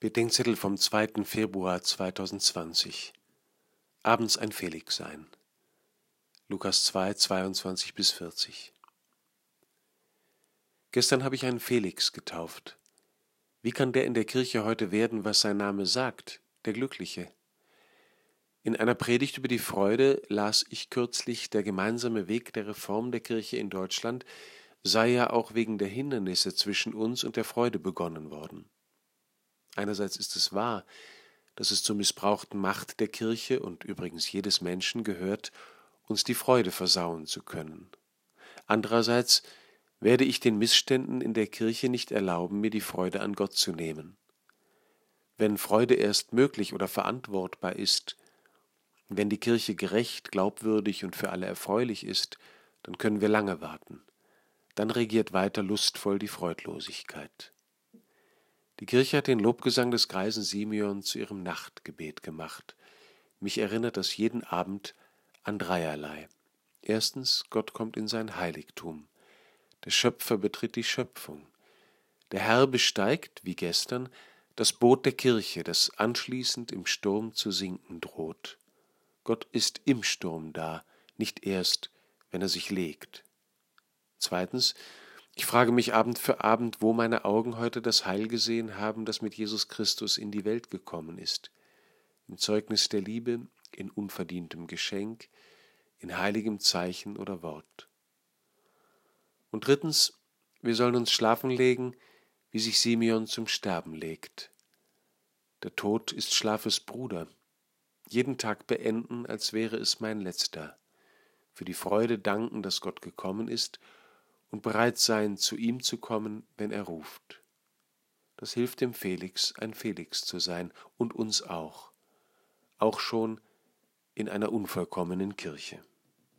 Bedenkzettel vom 2. Februar 2020. Abends ein Felix sein. Lukas 2, 22 bis 40. Gestern habe ich einen Felix getauft. Wie kann der in der Kirche heute werden, was sein Name sagt, der Glückliche? In einer Predigt über die Freude las ich kürzlich, der gemeinsame Weg der Reform der Kirche in Deutschland sei ja auch wegen der Hindernisse zwischen uns und der Freude begonnen worden. Einerseits ist es wahr, dass es zur missbrauchten Macht der Kirche und übrigens jedes Menschen gehört, uns die Freude versauen zu können. Andererseits werde ich den Missständen in der Kirche nicht erlauben, mir die Freude an Gott zu nehmen. Wenn Freude erst möglich oder verantwortbar ist, wenn die Kirche gerecht, glaubwürdig und für alle erfreulich ist, dann können wir lange warten. Dann regiert weiter lustvoll die Freudlosigkeit. Die Kirche hat den Lobgesang des greisen Simeon zu ihrem Nachtgebet gemacht. Mich erinnert das jeden Abend an dreierlei. Erstens, Gott kommt in sein Heiligtum. Der Schöpfer betritt die Schöpfung. Der Herr besteigt, wie gestern, das Boot der Kirche, das anschließend im Sturm zu sinken droht. Gott ist im Sturm da, nicht erst, wenn er sich legt. Zweitens, ich frage mich Abend für Abend, wo meine Augen heute das Heil gesehen haben, das mit Jesus Christus in die Welt gekommen ist. Im Zeugnis der Liebe, in unverdientem Geschenk, in heiligem Zeichen oder Wort. Und drittens, wir sollen uns schlafen legen, wie sich Simeon zum Sterben legt. Der Tod ist Schlafes Bruder. Jeden Tag beenden, als wäre es mein letzter. Für die Freude danken, dass Gott gekommen ist und bereit sein, zu ihm zu kommen, wenn er ruft. Das hilft dem Felix, ein Felix zu sein und uns auch, auch schon in einer unvollkommenen Kirche.